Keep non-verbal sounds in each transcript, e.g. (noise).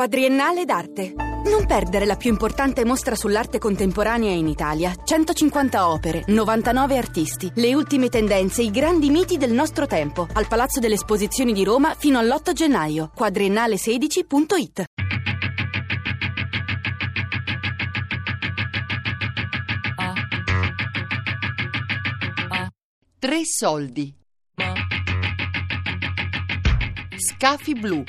Quadriennale d'arte. Non perdere la più importante mostra sull'arte contemporanea in Italia. 150 opere, 99 artisti, le ultime tendenze, i grandi miti del nostro tempo. Al Palazzo delle Esposizioni di Roma fino all'8 gennaio. Quadriennale16.it. Tre soldi. Scafi blu.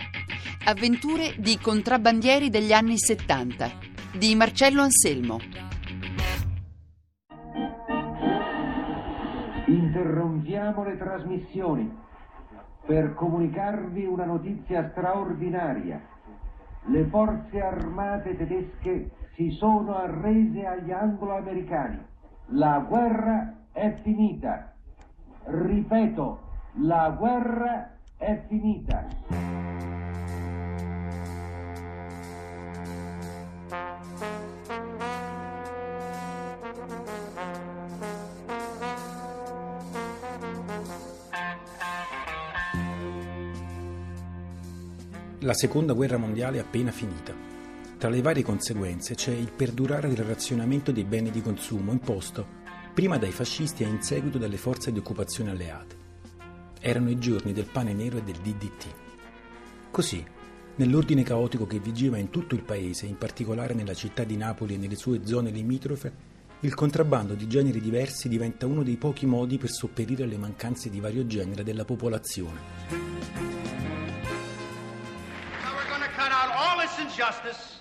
Avventure di contrabbandieri degli anni 70 di Marcello Anselmo. Interrompiamo le trasmissioni per comunicarvi una notizia straordinaria. Le forze armate tedesche si sono arrese agli anglo-americani. La guerra è finita. Ripeto, la guerra è finita. La seconda guerra mondiale è appena finita. Tra le varie conseguenze c'è il perdurare del razionamento dei beni di consumo imposto prima dai fascisti e in seguito dalle forze di occupazione alleate. Erano i giorni del pane nero e del DDT. Così, nell'ordine caotico che vigeva in tutto il paese, in particolare nella città di Napoli e nelle sue zone limitrofe, il contrabbando di generi diversi diventa uno dei pochi modi per sopperire alle mancanze di vario genere della popolazione. Injustice.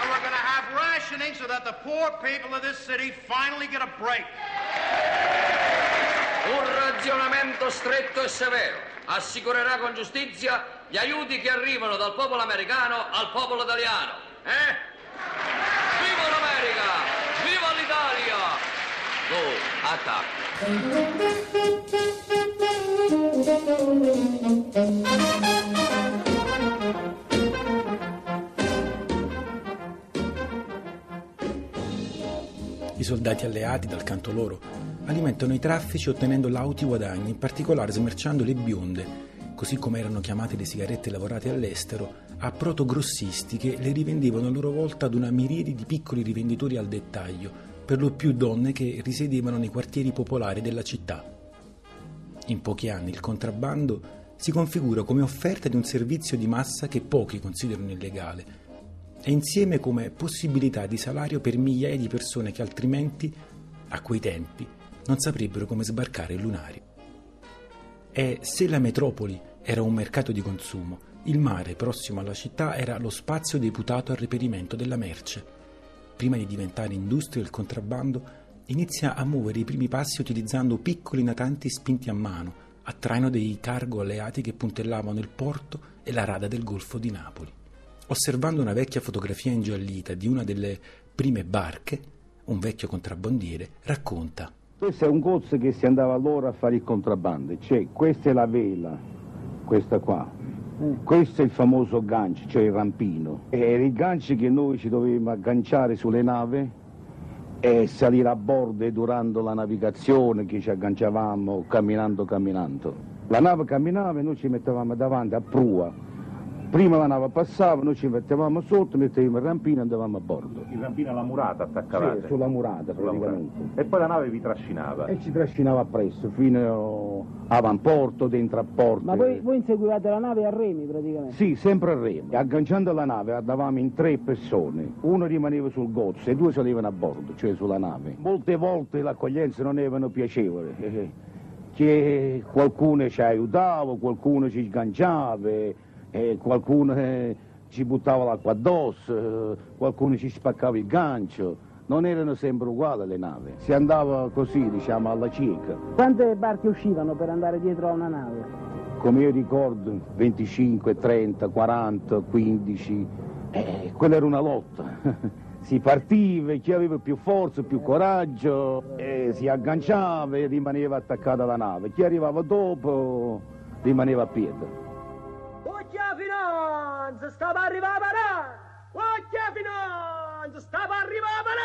And we're going to have rationing so that the poor people of this city finally get a break. Un ragionamento stretto e severo assicurerà con giustizia gli aiuti che arrivano dal popolo americano al popolo italiano. Eh? Viva l'America! Viva l'Italia! Go, attacca! I soldati alleati, dal canto loro, alimentano i traffici ottenendo lauti guadagni, in particolare smerciando le bionde, così come erano chiamate le sigarette lavorate all'estero, a protogrossisti che le rivendevano a loro volta ad una miriade di piccoli rivenditori al dettaglio, per lo più donne che risiedevano nei quartieri popolari della città. In pochi anni il contrabbando si configura come offerta di un servizio di massa che pochi considerano illegale e insieme come possibilità di salario per migliaia di persone che altrimenti, a quei tempi, non saprebbero come sbarcare il lunario. E se la metropoli era un mercato di consumo, il mare prossimo alla città era lo spazio deputato al reperimento della merce. Prima di diventare industria il contrabbando inizia a muovere i primi passi utilizzando piccoli natanti spinti a mano, a traino dei cargo alleati che puntellavano il porto e la rada del Golfo di Napoli. Osservando una vecchia fotografia ingiallita di una delle prime barche, un vecchio contrabbandiere racconta. Questo è un gozzo che si andava allora a fare il contrabbando, cioè questa è la vela, questa qua. Questo è il famoso gancio, cioè il rampino. Era il gancio che noi ci dovevamo agganciare sulle navi e salire a bordo durante la navigazione che ci agganciavamo camminando camminando. La nave camminava e noi ci mettevamo davanti a prua Prima la nave passava, noi ci mettevamo sotto, mettevamo il rampino e andavamo a bordo. Il rampino alla murata attaccavate? Sì, sulla murata sulla praticamente. Murata. E poi la nave vi trascinava? E ci trascinava appresso, fino a avamporto, dentro a porto. Ma voi, voi inseguivate la nave a remi praticamente? Sì, sempre a remi. Agganciando la nave andavamo in tre persone. Uno rimaneva sul gozzo e due salivano a bordo, cioè sulla nave. Molte volte l'accoglienza non erano piacevole. Che qualcuno ci aiutava, qualcuno ci sganciava e qualcuno eh, ci buttava l'acqua addosso, eh, qualcuno ci spaccava il gancio. Non erano sempre uguali le navi, si andava così, diciamo, alla cieca. Quante barche uscivano per andare dietro a una nave? Come io ricordo, 25, 30, 40, 15, eh, quella era una lotta. (laughs) si partiva, chi aveva più forza, più coraggio, eh, si agganciava e rimaneva attaccato alla nave. Chi arrivava dopo rimaneva a piedi. Finanza, sta per arrivare a Occhia finanza, sta per arrivare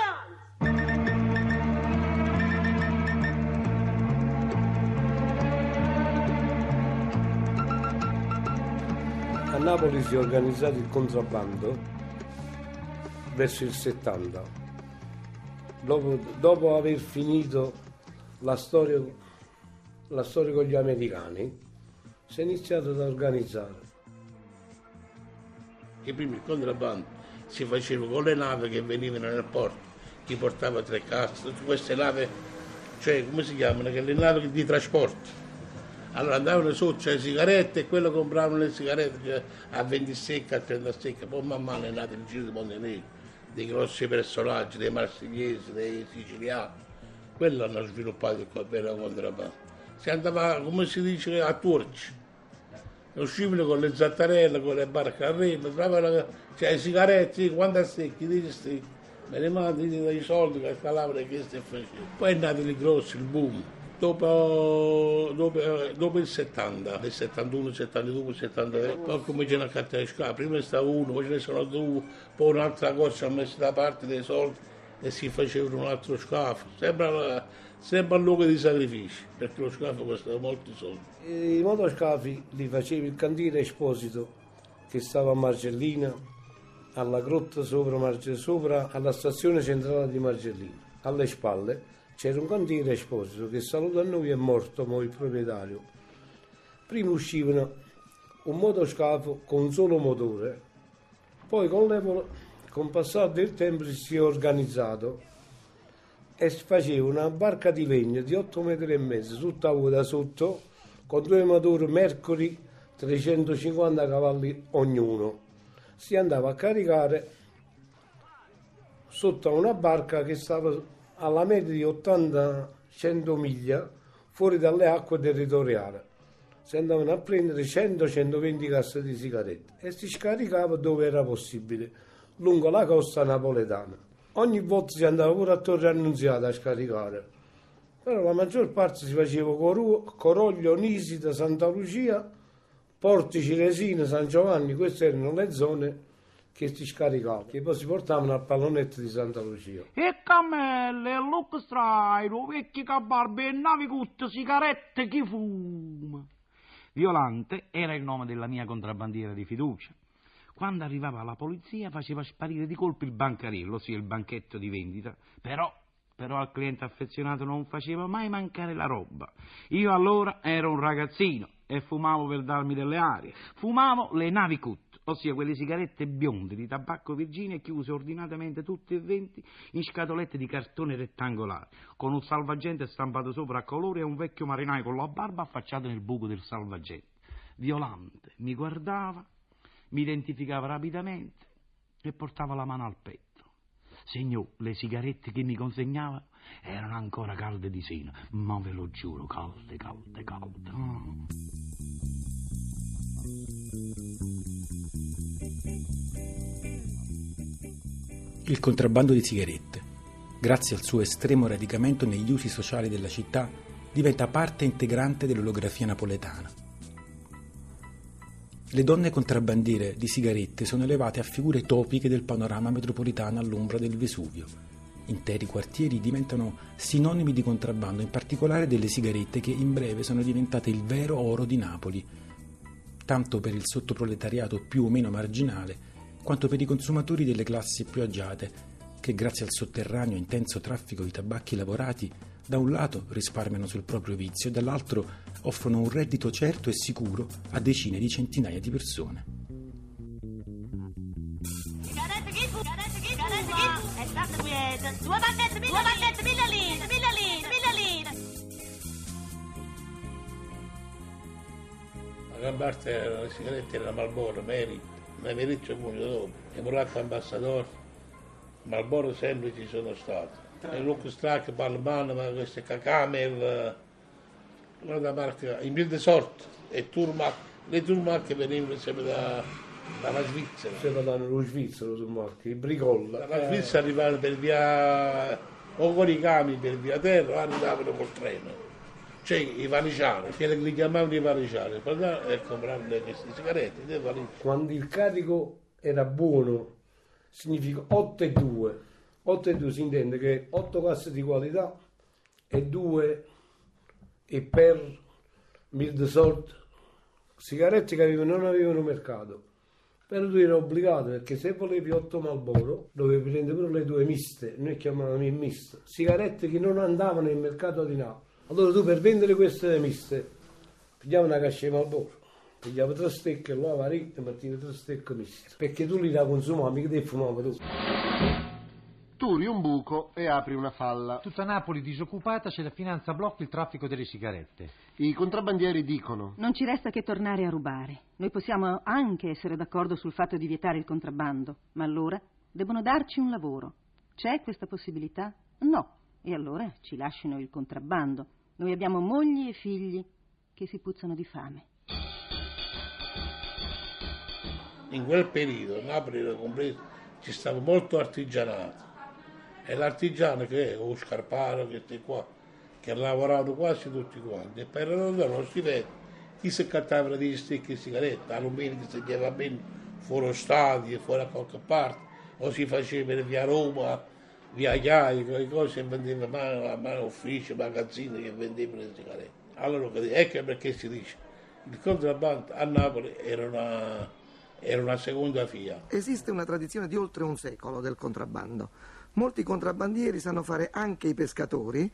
a Napoli si è organizzato il contrabbando verso il 70, dopo, dopo aver finito la storia, la storia con gli americani, si è iniziato ad organizzare. Che prima il contrabbando si faceva con le navi che venivano nel porto, chi portava tre casse, queste navi, cioè come si chiamano, che le navi di trasporto. Allora andavano su, c'è le sigarette e quello compravano le sigarette cioè, a 20 secche, a 30 secche, poi man mano è nato il giro di Montenegro, dei grossi personaggi, dei marsigliesi, dei siciliani, quello hanno sviluppato il vero contrabbando. Si andava, come si dice, a Turci, uscivano con le zattarelle, con le barche a remo, trovavano, cioè, le sigarette, quando a secchi, dici secchi, me ne mandi dei soldi che calavano e questo e facevano. Poi è nato il grosso, il boom dopo, dopo, dopo, il 70, il 71, 72, 73, poi cominciano a cattare scala, prima stava uno, poi ce ne sono due, poi un'altra cosa ha messo da parte dei soldi e si faceva un altro scafo, sembra, sembra un luogo di sacrifici, perché lo scafo costava molti soldi. I motoscafi li faceva il cantiere Esposito, che stava a Margellina, alla grotta sopra, Marge, sopra alla stazione centrale di Margellina, alle spalle c'era un cantiere esposito che saluta a noi è morto mo il proprietario. Prima uscivano un motoscafo con un solo motore, poi con l'epoca, con passaggio del tempo si è organizzato e faceva una barca di legno di 8 metri e mezzo, tutta da sotto, con due motori Mercury 350 cavalli ognuno. Si andava a caricare sotto una barca che stava alla media di 80-100 miglia fuori dalle acque territoriali. Si andavano a prendere 100-120 casse di sigarette e si scaricava dove era possibile, lungo la costa napoletana. Ogni volta si andava pure a Torre Annunziata a scaricare, però la maggior parte si faceva Coroglio, Nisida, Santa Lucia, Porti Ciresina, San Giovanni, queste erano le zone che si scaricava, che poi si portavano al pallonetto di Santa Lucia. E camelle, look strairo, vecchi cabarbe e navicutte, sigarette, chi fuma. Violante era il nome della mia contrabbandiera di fiducia. Quando arrivava la polizia faceva sparire di colpo il bancarillo, ossia il banchetto di vendita, però però al cliente affezionato non faceva mai mancare la roba. Io allora ero un ragazzino e fumavo per darmi delle arie. Fumavo le navicut ossia quelle sigarette bionde di tabacco virgine chiuse ordinatamente tutte e venti in scatolette di cartone rettangolare, con un salvagente stampato sopra a colore e un vecchio marinaio con la barba affacciata nel buco del salvagente. Violante mi guardava, mi identificava rapidamente e portava la mano al petto. Segnò le sigarette che mi consegnava erano ancora calde di seno, ma ve lo giuro, calde, calde, calde. Oh. Il contrabbando di sigarette, grazie al suo estremo radicamento negli usi sociali della città, diventa parte integrante dell'olografia napoletana. Le donne contrabbandiere di sigarette sono elevate a figure topiche del panorama metropolitano all'ombra del Vesuvio. Interi quartieri diventano sinonimi di contrabbando, in particolare delle sigarette che in breve sono diventate il vero oro di Napoli, tanto per il sottoproletariato più o meno marginale, quanto per i consumatori delle classi più agiate, che grazie al sotterraneo intenso traffico di tabacchi lavorati, da un lato risparmiano sul proprio vizio dall'altro offrono un reddito certo e sicuro a decine di centinaia di persone. La gran parte delle sigarette era Marlboro, Mary, ma mi riccio pure dopo. E Muratto ambasciatore, Marlboro sempre ci sono stato. E Luca Strack, Balmano, ma queste Cacamer, guarda marca, in Bill Sort e Turmac, le Turmac venivano sempre da, dalla Svizzera. Sempre dallo Svizzero, Turmac, i Bricolla. Dalla Svizzera arrivavano per via, o con i cami per via terra, arrivavano col treno cioè i vaniciani, che li chiamavano i vaniciani, per andare e comprare queste sigarette. Quando il carico era buono, significa 8 e 2. 8 e 2 si intende che 8 casse di qualità e 2 e per sort sigarette che avevano, non avevano mercato. Però tu eri obbligato perché se volevi 8 Malboro dovevi prendere pure le due miste, noi chiamavamo il misto, sigarette che non andavano nel mercato di Napoli. Allora tu per vendere queste miste pigliavi una cascia di Malboro, pigliavi tre stecche, lo avari e mettevi tre stecche miste, perché tu li da consumavi, mica te fumavi tu. Turi un buco e apri una falla. Tutta Napoli disoccupata se la finanza blocca il traffico delle sigarette. I contrabbandieri dicono Non ci resta che tornare a rubare. Noi possiamo anche essere d'accordo sul fatto di vietare il contrabbando, ma allora devono darci un lavoro. C'è questa possibilità? No. E allora ci lasciano il contrabbando. Noi abbiamo mogli e figli che si puzzano di fame. In quel periodo, Napoli era compreso, ci stava molto artigianato. E l'artigiano che è o Scarparo, che è qua, che ha lavorato quasi tutti quanti, e per non dare uno stipendio, chi si cattava di stecche e sigarette, almeno che si chiama bene fuori stadi, fuori a qualche parte, o si faceva via Roma, via Chiai, quelle cose, e vendeva mano a mano uffici, magazzini che vendevano le sigarette. Allora, ecco perché si dice, il contrabbando a Napoli era una, era una seconda via. Esiste una tradizione di oltre un secolo del contrabbando. Molti contrabbandieri sanno fare anche i pescatori.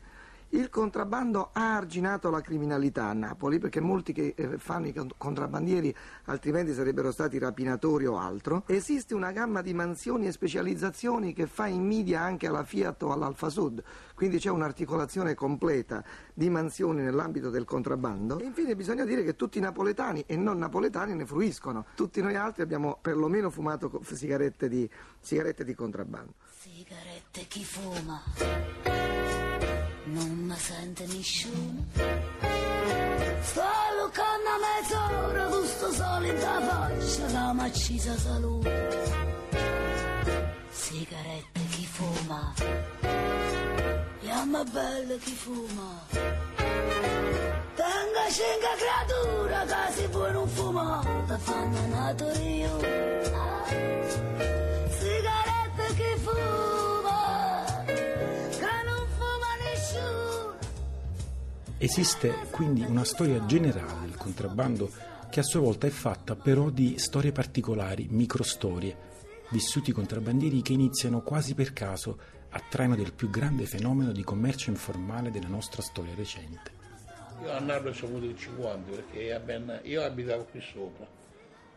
Il contrabbando ha arginato la criminalità a Napoli perché molti che eh, fanno i contrabbandieri altrimenti sarebbero stati rapinatori o altro. Esiste una gamma di mansioni e specializzazioni che fa invidia anche alla Fiat o all'Alfa Sud, quindi c'è un'articolazione completa di mansioni nell'ambito del contrabbando. E infine bisogna dire che tutti i napoletani e non napoletani ne fruiscono. Tutti noi altri abbiamo perlomeno fumato sigarette di, sigarette di contrabbando. Sigarette chi fuma? Non mi sente nessuno. Sto lucando a mezz'ora con sto sole in faccia, la macisa salute. Sigarette chi fuma? Chiama bella chi fuma. Tenga cinque creatura che si può non fumare, ti fanno nato io. Sigarette chi fuma? Esiste quindi una storia generale del contrabbando che a sua volta è fatta però di storie particolari, microstorie, vissuti contrabbandieri che iniziano quasi per caso a traino del più grande fenomeno di commercio informale della nostra storia recente. Io a Napoli sono venuto il 50 perché io abitavo qui sopra.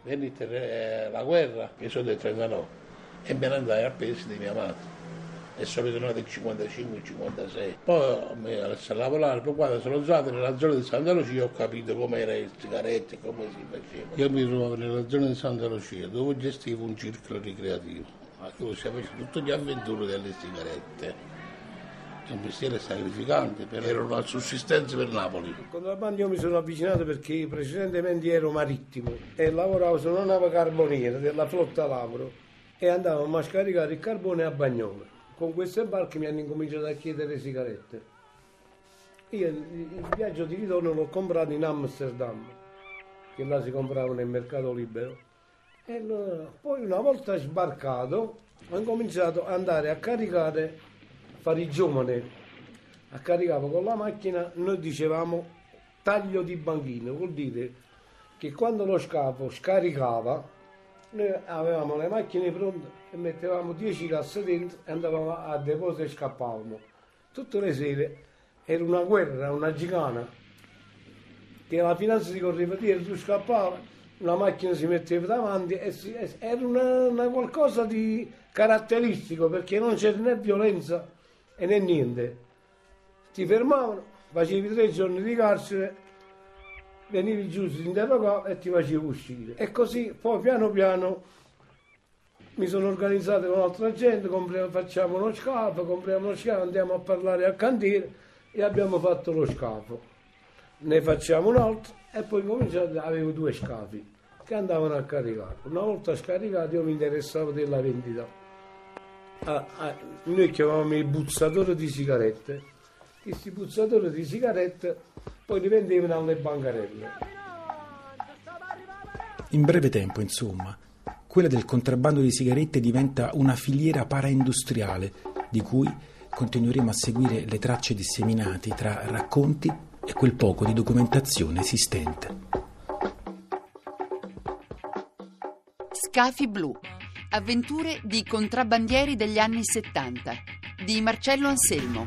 Venne la guerra, che sono del 39, e me ne andai a pesi di mia madre. E sono tornato nel 55-56. Poi a lavorare, poi quando sono stato nella zona di Santa Lucia ho capito com'era il sigaretto e come si faceva. Io mi trovavo nella zona di Santa Lucia dove gestivo un circolo ricreativo tu si faceva tutte le avventure delle sigarette. È un mestiere sacrificante, per, era una sussistenza per Napoli. Il contrabbando io mi sono avvicinato perché precedentemente ero marittimo e lavoravo su una nave carboniera della flotta Lavro e andavamo a scaricare il carbone a Bagnolo. Con queste barche mi hanno incominciato a chiedere sigarette. Io il viaggio di ritorno l'ho comprato in Amsterdam, che là si comprava nel mercato libero e poi una volta sbarcato ho incominciato ad andare a caricare, a fare i giovani. A caricare con la macchina, noi dicevamo taglio di banchino, vuol dire che quando lo scafo scaricava, noi avevamo le macchine pronte e mettevamo 10 casse dentro e andavamo a deposito e scappavamo. Tutte le sere era una guerra, una gigana, che la finanza si correva dietro, tu scappavi, una macchina si metteva davanti e si- era una, una qualcosa di caratteristico perché non c'era né violenza né niente. Ti fermavano, facevi tre giorni di carcere, venivi giù, ti interrogava e ti facevi uscire. E così poi piano piano mi sono organizzato con altra gente, compriamo- facciamo uno scafo, compriamo uno scafo, andiamo a parlare al cantiere e abbiamo fatto lo scafo. Ne facciamo un altro e poi cominciato, avevo due scafi che andavano a caricare. Una volta scaricati io mi interessavo della vendita. Ah, ah, noi chiamavamo i buzzatori di sigarette. Questi buzzatori di sigarette poi li vendevano alle bancarelle. In breve tempo, insomma, quella del contrabbando di sigarette diventa una filiera paraindustriale di cui continueremo a seguire le tracce disseminate tra racconti e quel poco di documentazione esistente. Scafi blu. Avventure di contrabbandieri degli anni 70 di Marcello Anselmo.